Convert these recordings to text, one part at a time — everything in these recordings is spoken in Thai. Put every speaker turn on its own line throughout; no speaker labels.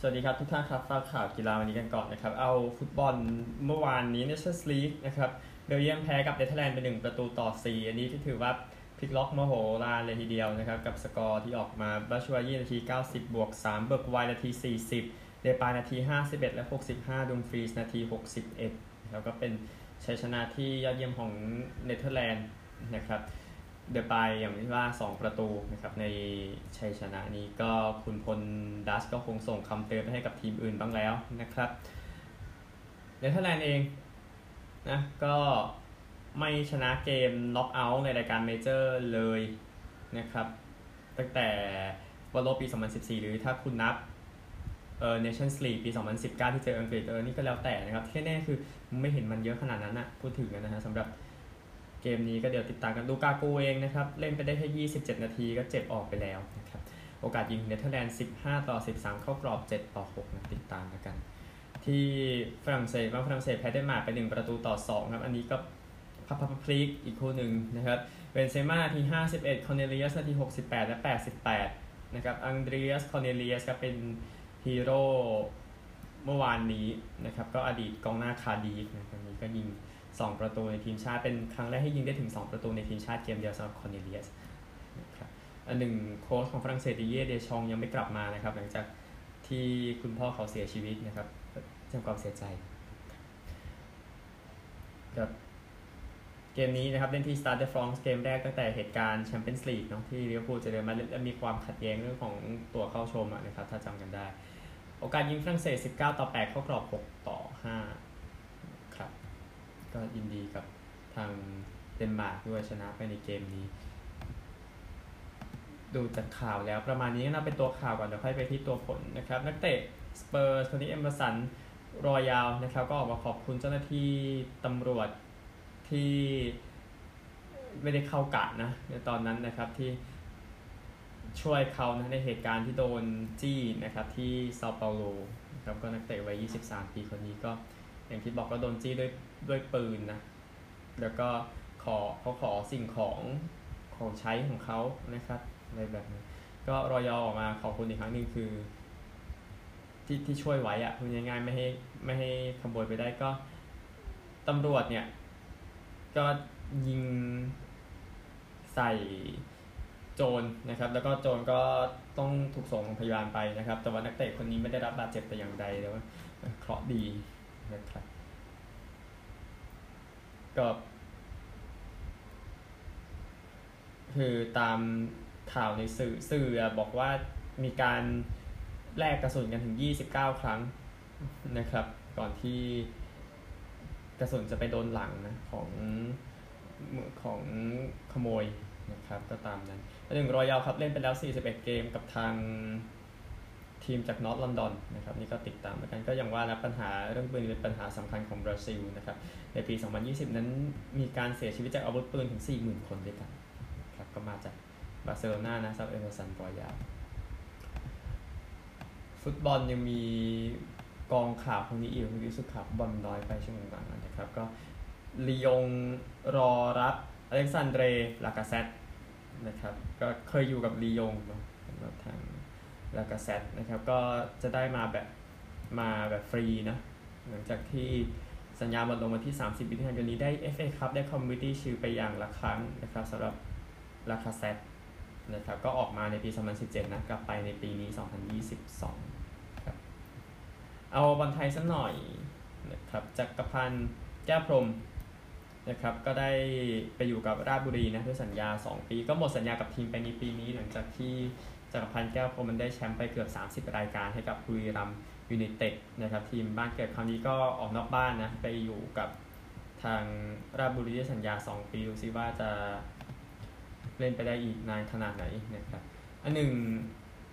สวัสดีครับทุกท่านครับฟังข่าวกีฬาวันนี้กันก่อนนะครับ เอาฟุตบอลเมื่อวานนี้เนชั่นส์ลีกนะครับเบลเยียมแพ้กับเนเธอร์แลนด์ไปหนึ่งประตูต่อ 4 อันนี้ที่ถือว่าพลิกล็อกมโหฬารเลยทีเดียวนะครับ กับสกอร์ที่ออกมาบัตชูอายี่นาที 90 บวก 3 เบิร์กไวนาที 40 เดปายนาที 51 และ 65 ดุมฟรีสนาที 61 แล้วก็เป็นชัยชนะที่ยอดเยี่ยมของเนเธอร์แลนด์นะครับ เดปายอย่างที่ว่า 2 ประตูนะครับในชัยชนะนี้ก็ขุนพลดัตช์ก็คงส่งคำเตือนไปให้กับทีมอื่นบ้างแล้วนะครับเนเธอร์แลนด์เองนะก็ไม่ชนะเกมน็อกเอาท์ในรายการเมเจอร์เลยนะครับ ตั้งแต่บอลโลกปี 2014 หรือถ้าคุณนับเออเนชั่นส์ลีกปี 2019 ที่เจออังกฤษเออนี่ก็แล้วแต่นะครับที่แน่คือไม่เห็นมันเยอะขนาดนั้นนะพูดถึงนะฮะสำหรับ มนี้ก็เดี๋ยวติดตามกันลูกากูเองนะครับ เล่นไปได้แค่ 27 นาทีก็เจ็บออกไปแล้วนะครับ โอกาสยิงเนเธอร์แลนด์ 15 ต่อ 13 เข้ากรอบ 7 ต่อ 6 นะติดตามกัน ที่ฝรั่งเศสว่าฝรั่งเศสแพ้เดนมาร์กไป 1 ประตูต่อ 2 ครับ อันนี้ก็พับพับพลิกอีกคู่หนึ่งนะครับเบนเซม่านาที51คอนเนเลียสนาที 68 และ 88 นะครับ อังเดรียสคอนเนเลียสก็เป็นฮีโร่เมื่อวานนี้นะครับ ก็อดีตกองหน้าคาร์ดิฟฟ์นะครับนี้ก็ยิง 2 ประตูในทีมชาติ เป็นครั้งแรกให้ยิงได้ถึง 2 ประตูในทีมชาติเกมเดียวสำหรับคอร์เนเลียสนะครับอันหนึ่งโค้ชของฝรั่งเศสดิเยเดชองยังไม่กลับมานะครับ หลังจากที่คุณพ่อเขาเสียชีวิตนะครับแสดงความเสียใจครับเกมนี้นะครับเล่นที่ Stade de France เกมแรกตั้งแต่เหตุการณ์แชมเปี้ยนส์ลีกเนาะที่ลิเวอร์พูลจะเดินมาและมีความขัดแย้งเรื่องของตั๋วเข้าชมนะครับ ถ้าจำกันได้ โอกาสยิงฝรั่งเศส 19 ต่อ 8 เข้ากรอบ 6 ต่อ 5 ก็ยินดีกับทางเดนมาร์กด้วยชนะไปในเกมนี้ ดูจากข่าวแล้วประมาณนี้นะเป็นตัวข่าวก่อนเดี๋ยวค่อยไปที่ตัวผลนะครับ นักเตะสเปอร์คนนี้เอเมอร์สันรอยัลนะครับ ก็ออกมาขอบคุณเจ้าหน้าที่ตำรวจที่ไม่ได้เข้ากะนะในตอนนั้นนะครับที่ช่วยเขานะในเหตุการณ์ที่โดนจี้นะครับที่เซาเปาโลนะครับก็นักเตะวัย 23 ปีคนนี้ก็ อย่างที่บอกก็โดนจี้ด้วยด้วยปืนนะ แล้วก็ขอเขาขอสิ่งของของใช้ของเขานะครับอะไรแบบนี้ ก็รอยอออกมาขอบคุณอีกครั้งหนึ่งคือ ที่ที่ช่วยไว้อะพูดง่ายๆไม่ให้ไม่ให้ขโมยไปได้ก็ตำรวจเนี่ย ก็ยิงใส่โจรนะครับ แล้วก็โจรก็ต้องถูกส่งโรงพยาบาลไปนะครับ แต่ว่านักเตะคนนี้ไม่ได้รับบาดเจ็บแต่อย่างใดแต่ว่าเคราะห์ดี นะครับก็คือตามข่าวในสื่อสื่อบอกว่ามีการแลกกระสุนกันถึง 29 ครั้งนะครับ ก่อนที่กระสุนจะไปโดนหลังนะของของขโมยนะครับก็ตามนั้นหนึ่งรอยัลครับเล่นไปแล้ว 41 เกมกับทาง ทีมจากนอร์ทลอนดอนนะครับนี่ก็ติดตามเหมือนกันก็อย่างว่านะปัญหาเรื่องปืนเป็นปัญหาสำคัญของบราซิลนะครับในปี 2020 นั้นมีการเสียชีวิตจากอาวุธปืนถึง 40,000 คนด้วยกันครับก็มาจากบาร์เซโลนานะสำหรับเอเมอร์สันรอยัลฟุตบอลยังมีกองข่าวพวกนี้อีกรู้สึกข่าวบอลน้อยไปช่วงหลังนะครับ ก็ลียงรอรับอเล็กซานเดรลากาเซตนะครับก็เคยอยู่กับลียงเนาะสำหรับทาง ลากาเซตนะครับก็จะได้มาแบบมาแบบฟรีนะหลังจากที่สัญญาหมดลงวันที่ 30มิถุนายนนี้ได้ FA Cup ได้ Community Shield ไปอย่างละครั้งนะครับสำหรับลากาเซตนะครับก็ออกมาในปี 2017 นะกลับไปในปีนี้ 2022ครับเอาบอลไทยสักหน่อยนะครับจักรพันธ์แก้วพรมนะครับก็ได้ไปอยู่กับราชบุรีนะด้วยสัญญา 2 ปี ก็หมดสัญญากับทีมไปในปีนี้หลังจากที่ จักรพันธ์แก้วพรมมันได้แชมป์ไปเกือบ 30 รายการให้กับบุรีรัมยูไนเต็ดนะครับทีมบ้านเกิดคราวนี้ก็ออกนอกบ้านนะไปอยู่กับทางราชบุรีสัญญา 2 ปีดูซิว่าจะเล่นไปได้อีกนานขนาดไหนนะครับอันหนึ่ง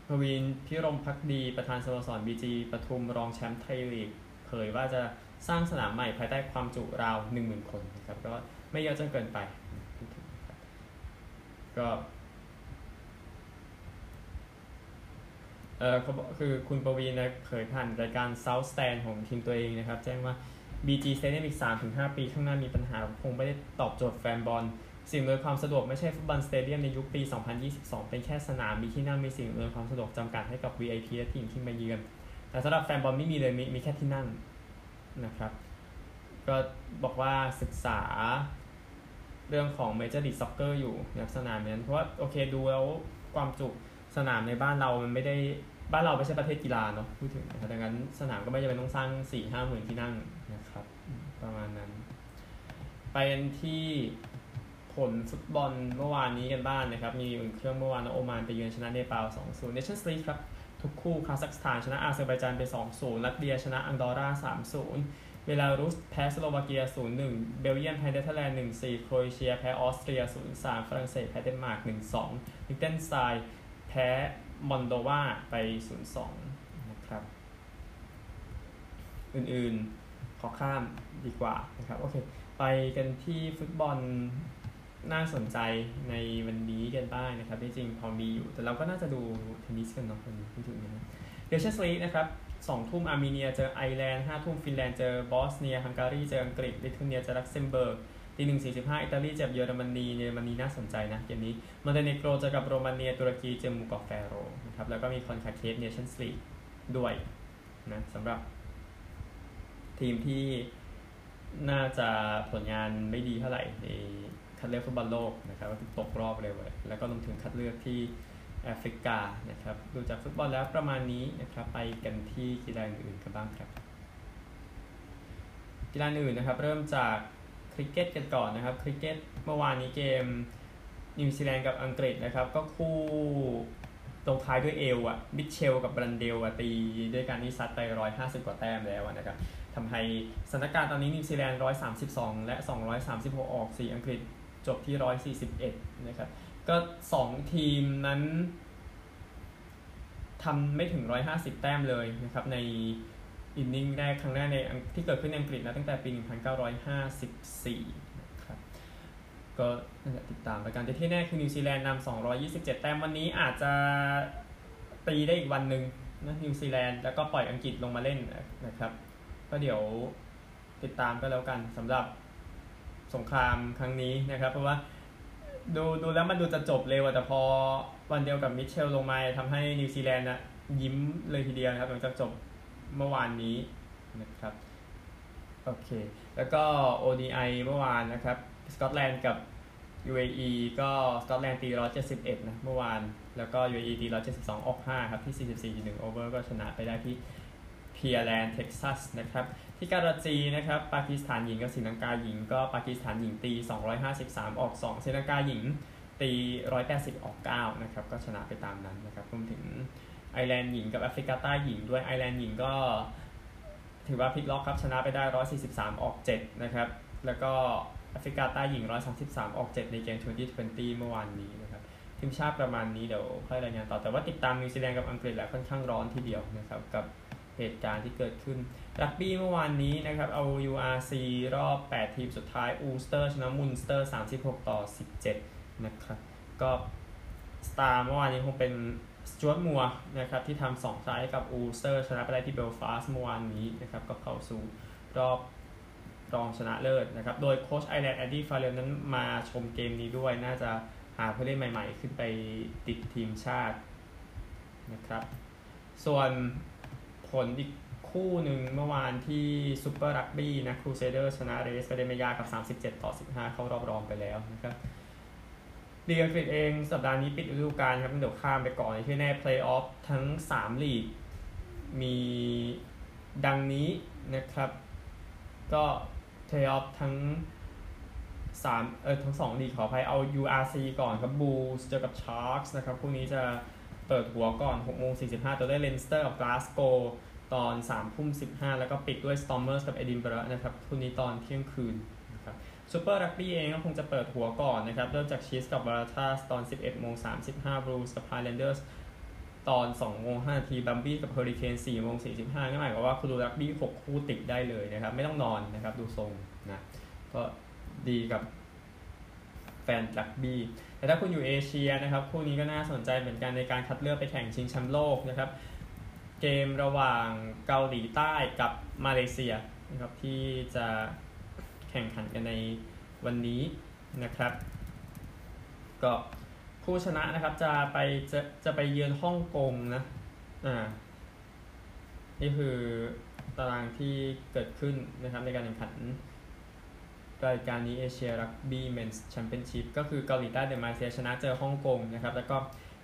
พวินพิรมพักดีประธานสโมสรบีจีปทุมรองแชมป์ไทยลีกเผยว่าจะสร้างสนามใหม่ภายใต้ความจุราว 10,000 คนนะครับก็ไม่เยอะจนเกินไป ก็ เออเขาบอกคือคุณปวีนะเผยผ่านรายการ South Stand ของทีมตัวเองนะครับ แจ้งว่า BG Stadium อีก 3-5 ปีข้างหน้ามีปัญหา คงไม่ได้ตอบโจทย์แฟนบอล สิ่งอำนวยความสะดวกไม่ใช่ฟุตบอลสเตเดียมในยุคปี 2022 เป็นแค่สนามมีที่นั่งมีสิ่งอำนวยความสะดวกจำกัดให้กับ VIP และทีมที่มาเยือน แต่สำหรับแฟนบอลไม่มีเลยมีมีแค่ที่นั่งนะครับ ก็บอกว่าศึกษาเรื่องของ Major League Soccer อยู่ในสนามนั้นเพราะว่าโอเคดูแล้วความจุ สนามในบ้านเรามันไม่ได้บ้านเราไม่ใช่ประเทศกีฬาเนาะพูดถึงดังนั้นสนามก็ไม่จำเป็นต้องสร้างสี่ห้าหมื่นที่นั่งนะครับ ประมาณนั้น ไปกันที่ผลฟุตบอลเมื่อวานนี้กันบ้างนะครับ มีอุ่นเครื่องเมื่อวานโอมานไปเยือนชนะเนปาล2-0เนชั่นส์ลีกครับ ทุกคู่คาซัคสถานชนะอาเซอร์ไบจานไป 2-0 ลัตเวียชนะอันดอร์รา 3-0เบลารุสแพ้สโลวาเกีย 0-1 เบลเยียมแพ้เนเธอร์แลนด์ 1-4 โครเอเชียแพ้ออสเตรีย 0-3 ฝรั่งเศสแพ้เดนมาร์ก 1-2 ลิกเทนสไตน์ แพ้มอลโดวาไป0-2นะครับ อื่นๆ ขอข้ามดีกว่านะครับ โอเค ไปกันที่ฟุตบอลน่าสนใจในวันนี้กันบ้างนะครับที่จริงพอมีอยู่ แต่เราก็น่าจะดูเทนนิสกันเนาะวันนี้พูดถึงนะเนชั่นส์ลีกนะครับสองทุ่มอาร์เมเนียเจอไอร์แลนด์ห้าทุ่มฟินแลนด์เจอบอสเนียฮังการีเจออังกฤษลิทัวเนียเจอลักเซมเบิร์ก ตีหนึ่งสี่สิบห้าอิตาลีเจอเยอรมนีเยอรมนีน่าสนใจนะเกมนี้มอนเตเนโกรเจอกับโรมาเนียตุรกีเจอหมู่เกาะแฟโรนะครับแล้วก็มีคอนคาเคฟเนชั่นส์ลีกด้วยนะสำหรับ ทีมที่น่าจะผลงานไม่ดีเท่าไหร่ในคัดเลือกฟุตบอลโลกนะครับก็ตกรอบเลยเว้ยแล้วก็รวมถึงคัดเลือกที่แอฟริกานะครับดูจากฟุตบอลแล้วประมาณนี้นะครับไปกันที่กีฬาอื่นกันบ้างครับกีฬาอื่นนะครับ เริ่มจาก คริกเก็ตกันก่อนนะครับ คริกเก็ตเมื่อวานนี้เกมนิวซีแลนด์กับอังกฤษนะครับ ก็คู่ตรงท้ายด้วยเอลอะมิเชลกับบรันเดลอะตีด้วยการที่ซัดไป150กว่าแต้มแล้วนะครับทำให้สถานการณ์ตอนนี้นิวซีแลนด์132และ236อยสามสิบหกออก4อังกฤษจบที่141นะครับ ก็2ทีมนั้นทำไม่ถึง150แต้มเลยนะครับใน inning แรกครั้งแรกในที่เกิดขึ้นในอังกฤษนะตั้งแต่ปี 1954 นะครับ ก็ติดตามประการที่แน่คือนิวซีแลนด์นำ227 แต้มวันนี้อาจจะตีได้อีกวันหนึ่งนะนิวซีแลนด์แล้วก็ปล่อยอังกฤษลงมาเล่นนะครับ ก็เดี๋ยวติดตามก็แล้วกันสำหรับสงครามครั้งนี้นะครับ เพราะว่าดูดูแล้วมันดูจะจบเร็วแต่พอวันเดียวกับมิตเชลล์ลงมาทำให้นิวซีแลนด์นะยิ้มเลยทีเดียวนะครับหลังจากจบ เมื่อวานนี้นะครับโอเคแล้วก็ ODI เมื่อวานนะครับสกอตแลนด์กับ UAE ก็สกอตแลนด์ตี171นะเมื่อวานแล้วก็ UAE ตี172ออก5ครับที่ 44.1 over ก็ชนะไปได้ที่เพียร์แลนด์เท็กซัสนะครับที่การาจีนะครับปากีสถานหญิงกับศรีลังกาหญิง ก็ปากีสถานหญิงตี 253 ออก 2ศรีลังกาหญิงตี 180 ออก 9 นะครับ ก็ชนะไปตามนั้นนะครับรวมถึง ไอร์แลนด์หญิงกับแอฟริกาใต้หญิงด้วยไอร์แลนด์หญิงก็ ถือว่าพลิกล็อกครับชนะไปได้ 143 ออก 7 นะครับ แล้วก็แอฟริกาใต้หญิง 133 ออก 7 ในเกม 2020 เมื่อวานนี้นะครับทีมชาติประมาณนี้เดี๋ยวค่อยรายงานต่อแต่ว่าติดตามนิวซีแลนด์กับอังกฤษแล้วค่อนข้างร้อนทีเดียวนะครับกับเหตุการณ์ที่เกิดขึ้นรักบี้เมื่อวานนี้นะครับเอา URC รอบ 8 ทีมสุดท้ายอัลสเตอร์ชนะมันสเตอร์ 36 ต่อ 17 นะครับ ก็สตาร์เมื่อวานนี้คงเป็น สจวตมัวนะครับที่ทำสองซ้ายกับอัลสเตอร์ชนะไปได้ที่เบลฟาสต์เมื่อวานนี้นะครับก็เข้าสู่รอบรองชนะเลิศนะครับโดยโค้ชไอร์แลนด์แอนดี้ฟาร์เรลนั้นมาชมเกมนี้ด้วยน่าจะหาผู้เล่นใหม่ๆ ขึ้นไปติดทีมชาตินะครับส่วนผลอีกคู่หนึ่งเมื่อวานที่ซูเปอร์รักบี้นะครูเซเดอร์ชนะเรสเปเดเมยากับ 37 ต่อ 15 เข้ารอบรองไปแล้วนะครับ ลีกอังกฤษเองสัปดาห์นี้ปิดฤดูกาลครับเดี๋ยวข้ามไปก่อนที่แน่เพลย์ออฟทั้ง 3 ลีก มีดังนี้นะครับ ก็เพลย์ออฟทั้ง3เออทั้ง 2 ลีกขออภัยเอา URC ก่อนครับบูสเจอกับชาร์กส์นะครับคู่นี้จะเปิดหัวก่อน6โมง45ตัวได้เลนสเตอร์กับกลาสโกตอน3ทุ่ม15 แล้วก็ปิดด้วยสตอมเมอร์สกับเอดินบะระนะครับคู่นี้ตอนเที่ยงคืน ซูเปอร์รักบี้เองก็คงจะเปิดหัวก่อนนะครับ เริ่มจากชีสกับบาราธาสตอน 11โมง35บรูสกับไฮแลนเดอร์สตอน2โมง5นาทีบัมบี้กับเฮอริเคน4โมง45ก็หมายความว่าคุณดูรักบี้6คู่ติดได้เลยนะครับ ไม่ต้องนอนนะครับ ดูทรงนะก็ดีกับแฟนรักบี้แต่ถ้าคุณอยู่เอเชียนะครับ คู่นี้ก็น่าสนใจเหมือนกันในการคัดเลือกไปแข่งชิงแชมป์โลกนะครับ เกมระหว่างเกาหลีใต้กับมาเลเซียนะครับที่จะ ข่งขันกันในวันนี้นะครับ ก็ผู้ชนะนะครับจะไปจะจะไปเยือนฮ่องกงนะอ่านี่คือตารางที่เกิดขึ้นนะครับในการแข่งขันรายการนี้ Asia Rugby Men's Championship ก็คือเกาหลีใต้เจอมาเลเซียชนะเจอฮ่องกงนะครับ แล้วก็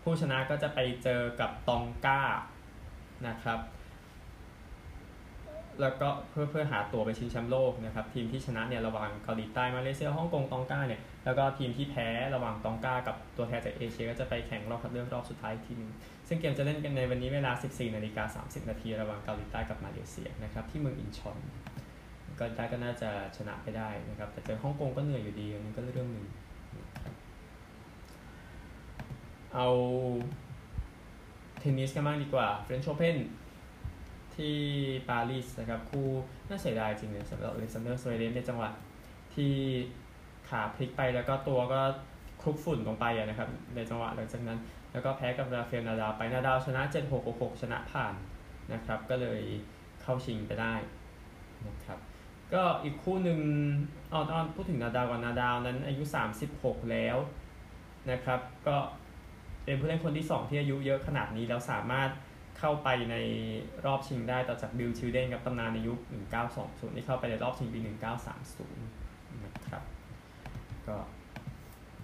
ผู้ชนะก็จะไปเจอกับตองกานะครับ แล้วก็เพื่อเพื่อหาตัวไปชิงแชมป์โลกนะครับทีมที่ชนะเนี่ยระหว่างเกาหลีใต้มาเลเซียฮ่องกงตองกาเนี่ยแล้วก็ทีมที่แพ้ระหว่างตองกากับตัวแทนจากเอเชียก็จะไปแข่งรอบคัดเลือกรอบสุดท้ายทีนึงซึ่งเกมจะเล่นกันในวันนี้เวลา 14นาฬิกา30นาทีระหว่างเกาหลีใต้กับมาเลเซียนะครับที่เมืองอินชอนก็ได้ก็น่าจะชนะไปได้นะครับแต่เจอฮ่องกงก็เหนื่อยอยู่ดีอันนี้ก็เรื่องหนึ่งเอาเทนนิสกันบ้างดีกว่า French Open ที่ปารีสนะครับคู่น่าเสียดายจริงเลยสำหรับอเล็กซานเดอร์ซเวเรฟในจังหวะที่ขาพลิกไปแล้วก็ตัวก็คลุกฝุ่นลงไปนะครับในจังหวะหลังจากนั้น แล้วก็แพ้กับราเฟลนาดาไปนาดาชนะ 7 6 6 ชนะผ่านนะครับ ก็เลยเข้าชิงไปได้นะครับก็อีกคู่หนึ่งเอาตอนพูดถึงนาดาวกับนาดาวนั้นอายุ 36 แล้วนะครับ ก็เป็นผู้เล่นคนที่ 2 ที่อายุเยอะขนาดนี้แล้วสามารถ เข้าไปในรอบชิงได้ต่อจากบิลชิลเดนกับตำนานในยุค 1920 ที่เข้าไปในรอบชิงปี 1930 นะครับ ก็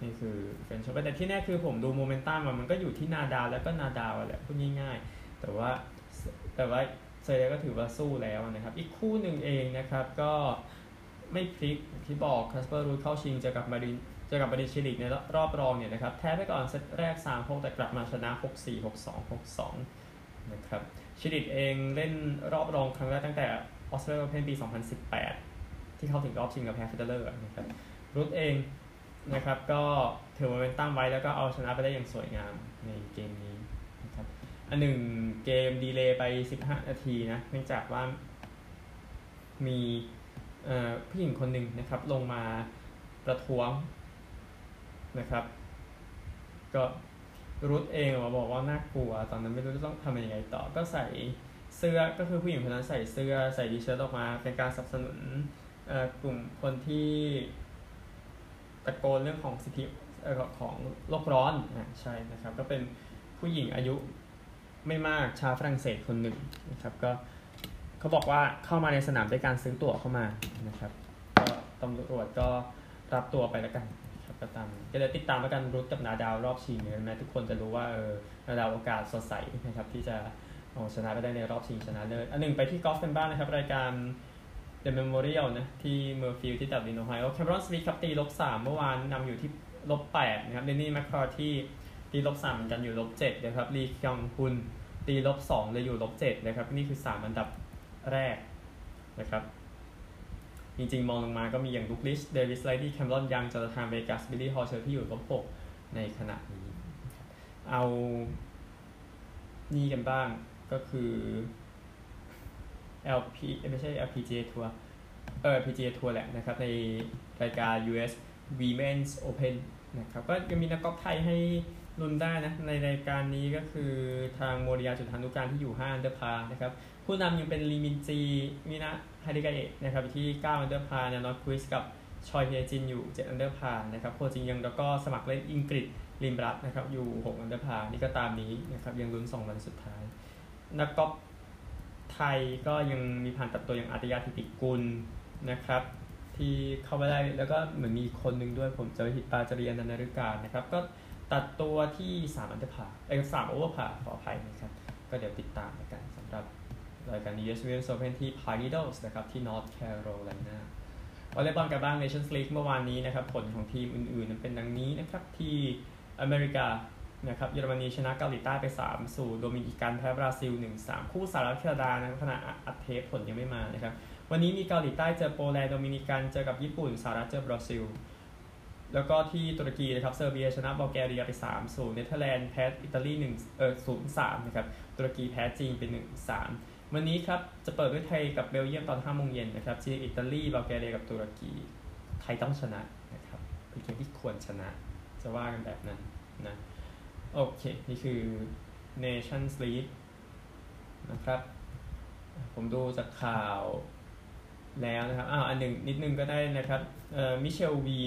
นี่คือเป็นชมแต่ที่แน่คือผมดูโมเมนตัมมันก็อยู่ที่นาดาลแล้วก็นาดาลแหละพูดง่ายๆ แต่ว่าแต่ว่าซเวเรฟก็ถือว่าสู้แล้วนะครับ อีกคู่หนึ่งเองนะครับก็ไม่พลิกโผที่บอกคัสเปอร์รูดเข้าชิงเจอกับมารินเจอกับมารินชิลิกในรอบรองเนี่ยนะครับแพ้ไปก่อนเซตแรก 3 6 แต่กลับมาชนะ 6 4 6 2 6 2 นะครับชิลิกเองเล่นรอบรองครั้งแรกตั้งแต่ออสเตรเลีย Open ปี 2018 ที่เข้าถึงรอบชิงกับแพ้เฟเดอเรอร์นะครับรูดเองนะครับก็ถือโมเมนตัมไว้แล้วก็เอาชนะไปได้อย่างสวยงามในเกมนี้นะครับอันหนึ่งเกม delay ไป 15 นาทีนะเนื่องจากว่ามีผู้หญิงคนหนึ่งนะครับลงมาประท้วงนะครับ ก็ รุดเองมาบอกว่าน่ากลัว ตอนนั้นไม่รู้จะต้องทำยังไงต่อ ก็ใส่เสื้อ ก็คือผู้หญิงคนนั้นใส่เสื้อ ใส่ดีเชิ้ตออกมา เป็นการสนับสนุนกลุ่มคนที่ตะโกนเรื่องของสิทธิของโลกร้อนอ่าใช่นะครับ ก็เป็นผู้หญิงอายุไม่มากชาวฝรั่งเศสคนหนึ่งนะครับ ก็เขาบอกว่าเข้ามาในสนามด้วยการซื้อตั๋วเข้ามานะครับ ก็ตำรวจก็จับตัวไปแล้วกัน ก็ตามก็เลยติดตามแล้วกันรูดกับนาดาลรอบชิงเนี่ยแม้ทุกคนจะรู้ว่าเออนาดาลโอกาสสดใสนะครับที่จะเอาชนะไปได้ในรอบชิงชนะเลิศอันหนึ่งไปที่กอล์ฟกันบ้างนะครับรายการ The Memorial นะที่เมียร์ฟิลด์ที่ดับลินโอไฮโอแคเมอรอนสมิธครับตีลบสามเมื่อวานนำอยู่ที่ลบแปดนะครับเดนนี่แมคคาร์ธีตีลบสามเหมือนกันอยู่ลบเจ็ดนะครับลีคยองฮุนตีลบสองเลยอยู่ลบเจ็ดนะครับนี่คือสามอันดับแรกนะครับ จริงๆ มองลงมาก็มีอย่างลุคลิสต์เดวิสไรลีย์แคเมอรอนยังจอร์แดนเวกัสบิลลี่ฮอร์เชลที่อยู่ลบหกในขณะนี้ เอานี่กันบ้างก็คือ LP ไม่ใช่ LPGA ทัวร์เออ PGA ทัวร์แหละนะครับ ในรายการ US Women's Open นะครับก็ยังมีนักกอล์ฟไทยให้ ลุ้นได้นะในรายการนี้ก็คือทางโมรียาจุฑานุกาลที่อยู่5 under par นะครับผู้นำยังเป็นลีมินจีมินะฮาริกาเอะนะครับที่9 under par เนี่ยนอร์ดควิสต์กับชอยเฮียจินอยู่7 under par นะครับโคจินยองแล้วก็สมัครเล่นอิงกริดลินด์บลัดนะครับอยู่6 under par นี่ก็ตามนี้นะครับยังลุ้น2วันสุดท้าย นักกอล์ฟไทยก็ยังมีผ่านตัดตัวอย่างอาฒยาฐิติกุลนะครับที่เข้าไปได้แล้วก็เหมือนมีคนหนึ่งด้วยผมจะผิดปาจรีย์อนันต์นฤการนะครับก็ ตัดตัวที่ 3 under par เอ้สาม over par ขออภัยนะครับ ก็เดี๋ยวติดตามกันสำหรับรายการ US Women's Open ที่ p a r i d o s นะครับ ที่ North Carolina วอลเลย์บอลกันบ้าง Nations League เมื่อวานนี้นะครับ ผลของทีมอื่นๆ เป็นดังนี้นะครับ ที่อเมริกานะครับเยอรมนีชนะเกาหลีใต้ไป 3 ศูนย์โดมินิกันแพ้บราซิล 1-3 คู่สหรัฐแคนาดานะขณะอัดเทปผลยังไม่มานะครับ วันนี้มีเกาหลีใต้เจอโปแลนด์โดมินิกันเจอกับญี่ปุ่นสหรัฐเจอบราซิล แล้วก็ที่ตุรกีนะครับเซอร์เบียชนะบัลแกเรียไป3ศูนย์เนเธอร์แลนด์แพ้อิตาลี1เออ0-3นะครับตุรกีแพ้จีนเป็น1-3 วันนี้ครับจะเปิดด้วยไทยกับเบลเยียมตอน5โมงเย็นนะครับจีนอิตาลีบัลแกเรียกับตุรกี ไทยต้องชนะนะครับเป็นเกมที่ควรชนะ จะว่ากันแบบนั้นนะโอเค นี่คือ Nations League นะครับ ผมดูจากข่าวแล้วนะครับอ้าวอันหนึ่งนิดนึงก็ได้นะครับเอ่อมิเชลวี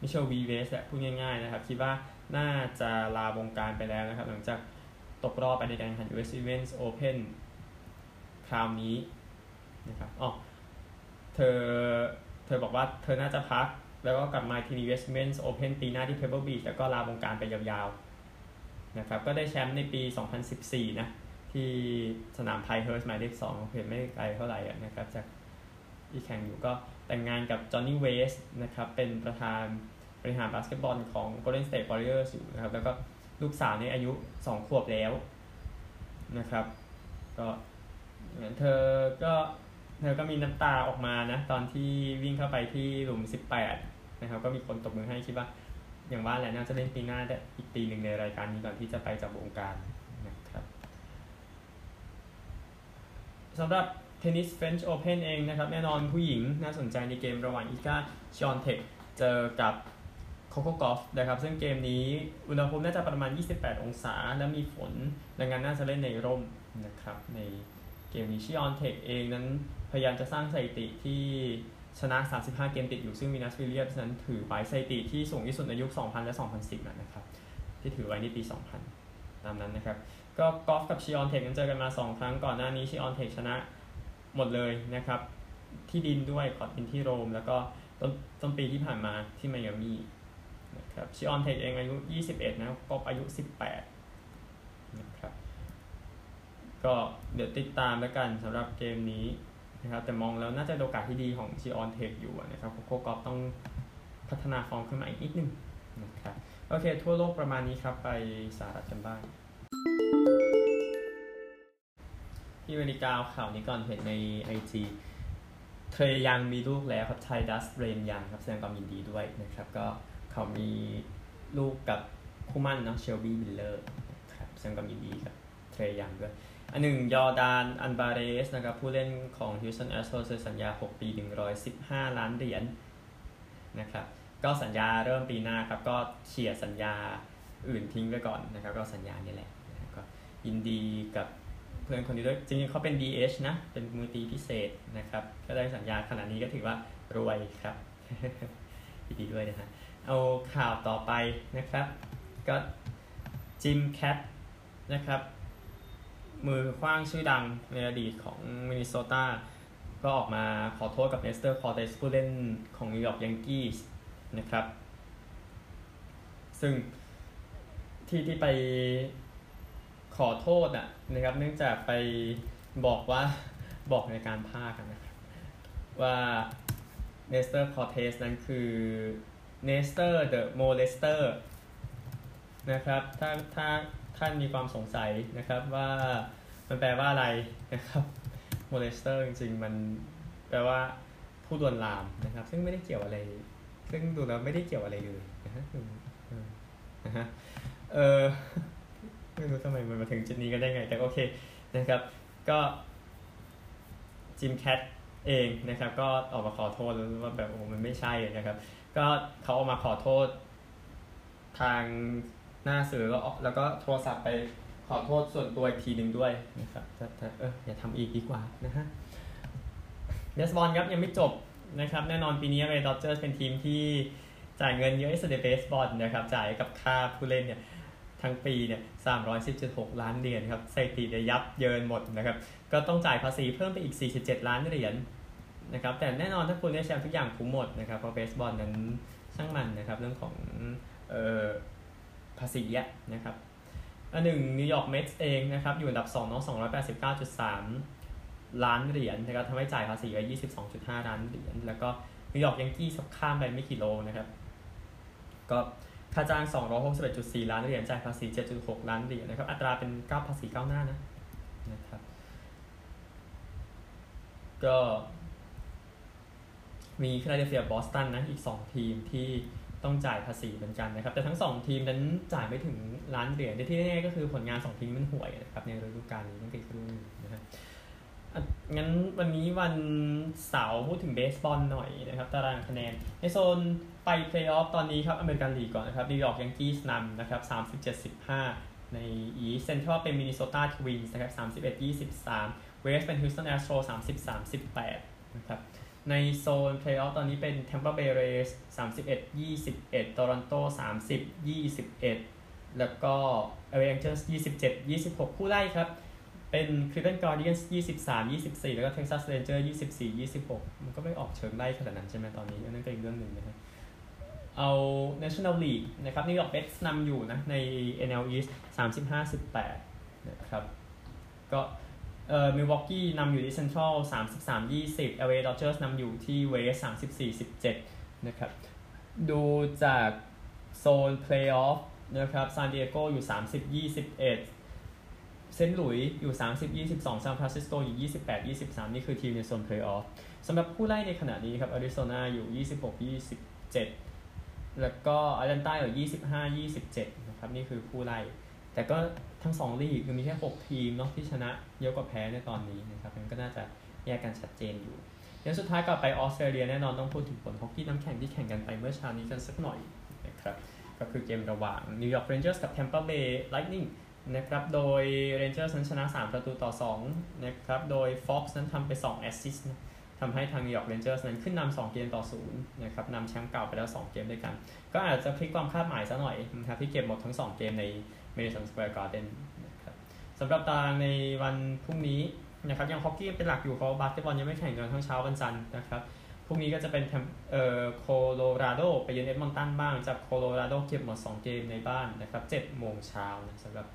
มิเชลวีเวสแหละพูดง่ายๆนะครับ คิดว่าน่าจะลาวงการไปแล้วนะครับ หลังจากตกรอบไปในการแข่งขัน US Women's Open คราวนี้นะครับอ๋อเธอเธอบอกว่าเธอน่าจะพัก แล้วก็กลับมาที่ US Women's Open ปีหน้าที่เพเ b อร์บีชแล้วก็ลาวงการไปยาวๆนะครับก็ได้แชมป์ในปี 2014 นะที่สนามไพน์เฮิร์สต์หมายเลขสองเพจไม่ไกลเท่าไหร่นะครับจากที่แข่งอยู่ก็ แต่งงานกับจอห์นนี่เวสนะครับเป็นประธานบริหารบาสเกตบอลของ Golden State Warriors อยู่นะครับแล้วก็ลูกสาวในอายุ 2 ขวบแล้วนะครับก็เหมือนเธอก็เธอก็มีน้ำตาออกมานะ ตอนที่วิ่งเข้าไปที่หลุม 18 นะครับ ก็มีคนตบมือให้คิดว่า อย่างว่าแหละน่าจะเล่นปีหน้าได้อีกปีหนึ่งในรายการนี้ก่อนที่จะไปจากวงการนะครับสำหรับ เทนนิส French Open เองนะครับ แน่นอนผู้หญิงน่าสนใจในเกมระหว่างอีกาชิออนเทคเจอกับโคโค่กอฟฟ์นะครับ ซึ่งเกมนี้อุณหภูมิน่าจะประมาณ 28 องศา และมีฝน ดังนั้นน่าจะเล่นในร่มนะครับ ในเกมนี้ชิออนเทคเองนั้นพยายามจะสร้างสถิติที่ชนะ 35 เกมติดอยู่ซึ่งวินัสวิลเลียมนั้นถือไว้สถิติที่สูงที่สุดในยุค 2000 และ 2010 นะครับ ที่ถือไว้ในปี 2000 ตามนั้นนะครับ ก็กอล์ฟกับชิออนเทคกันเจอกันมา 2 ครั้งก่อนหน้านี้ชิออนเทคชนะ หมดเลยนะครับ ที่ดินด้วยคอร์ตดินที่โรม แล้วก็ต้นต้นปีที่ผ่านมาที่ไมอามี่นะครับชิออนเทคเองอายุ 21 นะกอล์ฟอายุ 18 นะครับ ก็เดี๋ยวติดตามแล้วกันสำหรับเกมนี้นะครับแต่มองแล้วน่าจะโอกาสที่ดีของชิออนเทคอยู่นะครับโคโค่กอฟฟ์ต้องพัฒนาฟอร์มขึ้นมาอีกนิดนึงนะครับโอเค ทั่วโลกประมาณนี้ครับ ไปสหรัฐกันบ้าง ที่อเมริกาข่าวนี้ก่อนเห็นในไอจีเทรยังมีลูกแล้วครับไทดัสเรนยังครับแสดงความยินดีด้วยนะครับ ก็เขามีลูกกับคู่หมั้นเนาะเชลบี้มิลเลอร์ครับแสดงความยินดีกับเทรยังด้วยอันหนึ่งยอร์ดานอัลวาเรสนะครับผู้เล่นของฮิวสันแอสโตรเซสัญญา 6 ปี 115 ล้านเหรียญนนะครับก็สัญญาเริ่มปีหน้าครับก็เฉียสัญญาอื่นทิ้งไปก่อนนะครับ ก็สัญญานี่แหละก็ยินดีกับ พื่อนคนนี้ด้วยจริงๆเขาเป็น DH นะ เป็นมือตีพิเศษนะครับ ก็ได้สัญญาขนาดนี้ก็ถือว่ารวยครับยินดีด้วยนะฮะเอาข่าวต่อไปนะครับ ก็จิมแคทนะครับ มือขว้างชื่อดังในอดีตของมินนิโซตาก็ออกมาขอโทษกับเนสเตอร์คอร์เตสผู้เล่นของนิวยอร์กยังกี้สนะครับ ซึ่งที่ที่ไป ขอโทษอะนะครับ เนื่องจากไปบอกว่าบอกในการพากย์กันนะครับว่าเนสเตอร์คอร์เตสนั้นคือเนสเตอร์ the Molesterนะครับถ้าถ้าท่านมีความสงสัยนะครับว่ามันแปลว่าอะไรนะครับ molester จริงๆ มันแปลว่าผู้ลวนลามนะครับ ซึ่งไม่ได้เกี่ยวอะไร ซึ่งดูแล้วไม่ได้เกี่ยวอะไรเลยนะฮะนะฮะเออ ไม่รู้ทำไมมันมาถึงจุดนี้ก็ได้ไง แต่โอเคนะครับ ก็จิมแคทเองนะครับก็ออกมาขอโทษแล้วว่าแบบโอ้มันไม่ใช่นะครับ ก็เขาออกมาขอโทษ ทางหน้าสื่อแล้วแล้วก็โทรศัพท์ไปขอโทษส่วนตัวอีกทีหนึ่งด้วยนะครับเอออย่าทำอีกดีกว่านะฮะเบสบอลครับยังไม่จบนะครับ แน่นอนปีนี้เรย์ดอจเจอร์เป็นทีมที่จ่ายเงินเยอะที่สุดในเบสบอลนะครับจ่ายกับค่าผู้เล่นเนี่ย ทั้งปีเนี่ย310.6 ล้านเหรียญครับสถิติเนี่ยยับเยินหมดนะครับ ก็ต้องจ่ายภาษีเพิ่มไปอีก 47 ล้านเหรียญนะครับ แต่แน่นอนถ้าคุณได้แชมป์ทุกอย่างคุ้มหมดนะครับเพราะเบสบอลนั้นช่างมันนะครับ เรื่องของเอ่อภาษีนะครับอันหนึ่งนิวยอร์กเม็ตส์เองนะครับ อยู่อันดับ2น้อง289.3 ล้านเหรียญนะครับทำให้จ่ายภาษีไป22.5 ล้านเหรียญแล้วก็นิวยอร์กยังกี้ส์ก็ข้ามไปไม่กี่โลนะครับ ก็ ค่าจ้าง 261.4 ล้านเหรียญ จ่ายภาษี 7.6 ล้านเหรียญนะครับ อัตราเป็นก้าภาษีก้าวหน้านะนะครับ ก็มีฟิลาเดลเฟียบอสตันนะ อีก 2 ทีมที่ต้องจ่ายภาษีเหมือนกันนะครับ แต่ทั้ง 2 ทีมนั้นจ่ายไม่ถึงล้านเหรียญที่แน่ๆก็คือผลงาน 2 ทีมมันห่วยนะครับในฤดูกาลนี้ตั้งแต่ครึ่งนะครับ งั้นวันนี้วันเสาร์พูดถึงเบสบอลหน่อยนะครับตารางคะแนน ในโซนไปเพลย์ออฟตอนนี้ครับอเมริกันลีกก่อนนะครับนิวยอร์กยังกี้สนำนะครับ37 15 ใน East Central เป็นมินนิโซตาทวินส์นะครับ31 23 West เป็นฮิวสตันแอสโตรส์30 38 นะครับในโซนเพลย์ออฟตอนนี้เป็น Tampa Bay Rays 31 21 Toronto 30 21 แล้วก็ LA Angels 27 26 คู่ไล่ครับ เป็น Cleveland Guardians 23 24 แล้วก็ Texas Rangers 24 26 มันก็ไม่ออกเชิงไล่ขนาดนั้นใช่ไหมตอนนี้นั่นก็อีกเรื่องหนึ่งนะครับเอา National League นะครับนิวยอร์กเ e สนำอยู่นะ ใน NL East 35 18นะครับก็เอ่อมิลวอกกี้นำอยู่ที่เซ็นทรัล33 20 LA Dodgers นำอยู่ที่ West 34 17นะครับดูจากโซนเพลย์ออฟนะครับซานดิเอโกอยู่ 30 21 เซนต์หลุยอยู่ 30 22ซานฟรานซิสโกอยู่ 28 23 นี่คือทีมในโซนเพลย์ออฟสำหรับผู้ไล่ในขณะนี้ครับอาริโซนาอยู่ 26 27 แล้วก็แอตแลนตาอยู่ 25 27 นะครับ นี่คือผู้ไล่ แต่ก็ทั้งสองลีกคือมีแค่ 6 ทีมเนาะที่ชนะเยอะกว่าแพ้ในตอนนี้นะครับมันก็น่าจะแยกกันชัดเจนอยู่เดี๋ยวสุดท้ายกลับไปออสเตรเลียแน่นอนต้องพูดถึงผลฮอกกี้น้ำแข็งที่แข่งกันไปเมื่อเช้านี้กันสักหน่อยนะครับก็คือเกมระหว่างนิวยอร์กเรนเจอร์สกับแทมเปอร์เบย์ไลท์นิ่ง นะครับ โดยเรนเจอร์สนั้นชนะ 3 ประตูต่อ 2 นะครับ โดยฟ็อกซ์นั้นทำไป 2 assist ทำให้ทางนิวยอร์กเรนเจอร์สนั้นขึ้นนำ2เกมต่อ 0 นะครับนำแชมป์เก่าไปแล้ว 2 เกมด้วยกัน ก็อาจจะพลิกความคาดหมายซะหน่อยนะครับที่เก็บหมดทั้ง 2 เกมในเมดิสันสแควร์การ์เดนนะครับสำหรับตารางในวันพรุ่งนี้นะครับยังฮอกกี้เป็นหลักอยู่เพราะบาสเกตบอลยังไม่แข่งกันทั้งเช้าวันจันทร์นะครับพรุ่งนี้ก็จะเป็นเอ่อโคโลราโดไปเยือนเอ็ดมอนตันบ้างจากโคโลราโดเก็บหมด 2 เกมในบ้านนะครับ7โมงเช้านะสำหรับ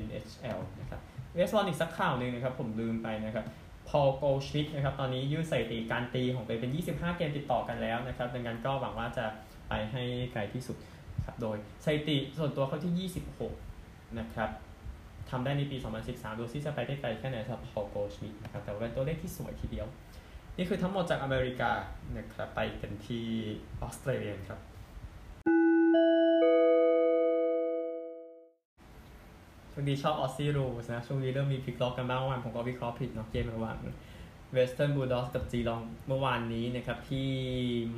NHL นะครับเวสบอลอีกสักข่าวหนึ่งนะครับผมลืมไปนะครับพอโกชิกนะครับตอนนี้ยืดสถิติการตีของตัวเป็น 25 เกมติดต่อกันแล้วนะครับดังนั้นก็หวังว่าจะไปให้ไกลที่สุดครับโดยสถิติส่วนตัวเขาที่ 26 นะครับทำได้ในปี 2013 ดูซิจะไปได้ไกลแค่ไหนสำหรับพอโกชิกนะครับแต่ว่าเป็นตัวเลขที่สวยทีเดียว นี่คือทั้งหมดจากอเมริกานะครับไปกันที่ออสเตรเลียครับ ช่วงนี้ชอบ Aussie Rules นะ ช่วงนี้เริ่มมีพลิกล็อกกันบ้างวัน ผมก็วิเคราะห์ผิดเนาะเกมระหว่างเวสเทิร์นบูลด็อกกับจีลองเมื่อวานนี้นะครับ ที่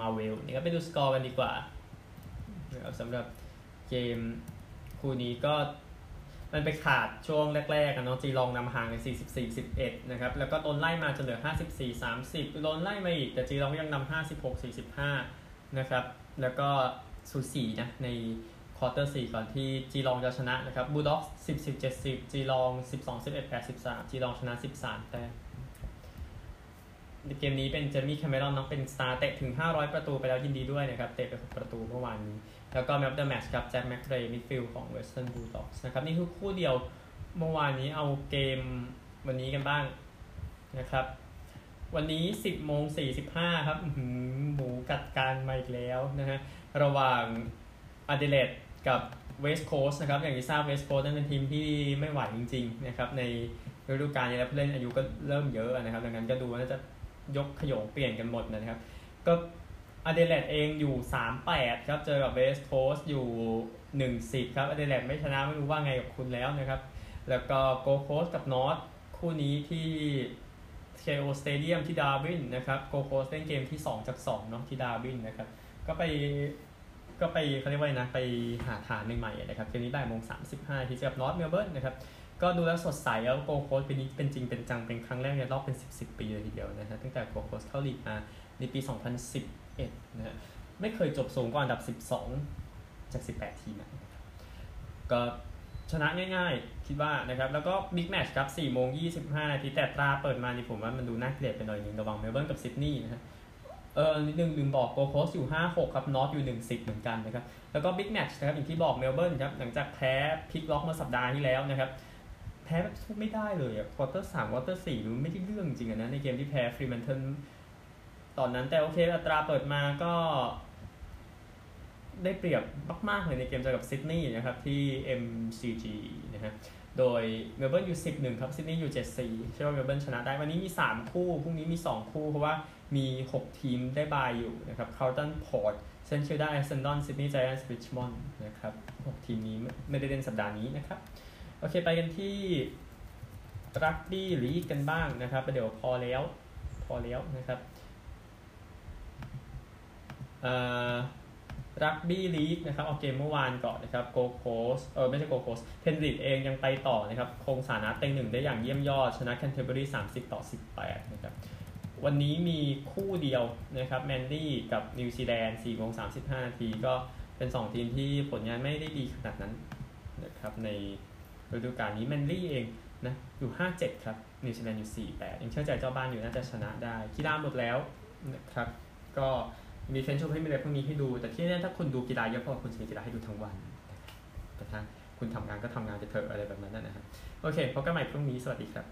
มาร์เวลนี่ก็ไปดูสกอร์กันดีกว่านะครับสำหรับเกมคู่นี้ก็มันไปขาดช่วงแรกๆกันเนาะจีลองนำห่างกัน44 11 นะครับ แล้วก็โดนไล่มาจนเหลือ 54 30โดนไล่มาอีก แต่จีลองยังนำ56 45 นะครับ แล้วก็สูสีนะใน quarter สี่ก่อนที่จีลองจะชนะนะครับบูลด็อกสิบสิบเจ็ดสิบจีลองสิบสองสิบเอ็ดแปดสิบสามจีลองชนะสิบสามแต้มเกมนี้เป็นเจเรมี่แคเมรอนเนาะเป็นสตาร์เตะถึง 500 ประตูไปแล้วยินดีด้วยนะครับ เตะไป6ประตูเมื่อวานนี้ แล้วก็ man of the match กับแจ็คแมคเรย์มิดฟิลด์ของเวสเทิร์นบูลด็อกส์นะครับ นี่คือคู่เดียวเมื่อวานนี้เอาเกมวันนี้กันบ้างนะครับ วันนี้ 10โมง45 ครับหมูกัดกันมาอีกแล้วนะฮะระหว่างอเดเลด กับเวสต์โคสต์นะครับอย่างที่ทราบเวสต์โคสต์นั้นเป็นทีมที่ไม่ไหวจริงๆนะครับในฤดูกาลนี้แล้วผู้เล่นอายุก็เริ่มเยอะนะครับ ดังนั้นก็ดูว่าจะยกโขยงเปลี่ยนกันหมดนะครับ ก็อเดเลดเองอยู่ 3-8 ครับ เจอกับเวสต์โคสต์อยู่ 1-10 ครับอเดเลดไม่ชนะไม่รู้ว่าไงกับคุณแล้วนะครับ แล้วก็โกลด์โคสต์กับนอร์ทคู่นี้ที่ TIO Stadium ที่ดาร์วินนะครับโกลด์โคสต์เล่นเกมที่ 2 จาก2เนาะที่ดาร์วินนะครับ ก็ไป ก็ไปเขาเรียกว่านะไปหาฐานใหม่ๆนะครับเกมนี้บ่ายโมงสามสิบห้าที่เจอกับนอร์ทเมลเบิร์นนะครับก็ดูแล้วสดใสแล้วโกลด์โคสต์ปีนี้เป็นจริงเป็นจังเป็นครั้งแรกในรอบเป็นสิบสิบปีเลยทีเดียวนะฮะตั้งแต่โกลด์โคสต์เข้าลีกมาในปี 2011นะฮะไม่เคยจบสูงกว่าอันดับ 12 จาก 18 ทีมนะก็ชนะง่ายๆ คิดว่านะครับ แล้วก็ big match ครับ4โมง25 นาทีแต่อัตราเปิดมานี่ผมว่ามันดูน่าเกลียดไปหน่อยนึงระหว่างเมลเบิร์นกับซิดนีย์นะฮะ เออนิดนึงลืมบอกโกลด์โคสต์อยู่ 5-6 ครับนอร์ทอยู่1-10 เหมือนกันนะครับ แล้วก็ big match นะครับอย่างที่บอกเมลเบิร์นครับหลังจากแพ้พิกล็อกเมื่อสัปดาห์ที่แล้วนะครับ แพ้แบบไม่ได้เลยอะ quarter สาม quarter สี่มันไม่ได้เรื่องจริงอะนะ ในเกมที่แพ้ฟรีแมนเทิลตอนนั้นแต่โอเคอัตราเปิดมาก็ ได้เปรียบมากๆเลยในเกมเจอกับซิดนีย์นะครับที่ MCG นะฮะโดยเมลเบิร์นอยู่11ครับซิดนีย์อยู่ 74เชื่อว่าเมลเบิร์นชนะได้วันนี้มี 3 คู่พรุ่งนี้มี 2 คู่เพราะว่า มี 6 ทีมได้ bye อยู่นะครับคาร์ลตันพอร์ตเซนต์คิลดาเอสเซนดอนซิดนีย์ไจแอนตส์ริชมอนด์นะครับ 6 ทีมนี้ไม่ได้เล่นสัปดาห์นี้นะครับ โอเคไปกันที่รักบี้ลีกกันบ้างนะครับเดี๋ยวพอแล้วพอแล้วนะครับรักบี้ลีกนะครับเอาเกมเมื่อวานก่อนนะครับโกลด์โคสต์เออไม่ใช่โกลด์โคสต์เพนริธเองยังไปต่อนะครับ คงสถานะเต็งหนึ่งได้อย่างเยี่ยมยอด ชนะแคนเทอร์เบอรี่สามสิบต่อสิบแปดนะครับ วันนี้มีคู่เดียวนะครับแมนลี่กับนิวซีแลนด์4โมง35นาทีก็เป็น 2 ทีมที่ผลงานไม่ได้ดีขนาดนั้นนะครับในฤดูกาลนี้แมนลี่เองนะอยู่ 5-7 ครับนิวซีแลนด์อยู่ 4-8 ยังเชื่อใจเจ้าบ้านอยู่น่าจะชนะได้กีฬาหมดแล้วนะครับก็มีเฟนช์โชให้มีอะไรพวกนี้ให้ดู แต่ที่แน่ถ้าคุณดูกีฬาเยอะพอคุณจะมีกีฬาให้ดูทั้งวันแต่ถ้าคุณทำงานก็ทำงานไปเถอะอะไรแบบนั้นนะครับโอเคพบกันใหม่พรุ่งนี้สวัสดีครับ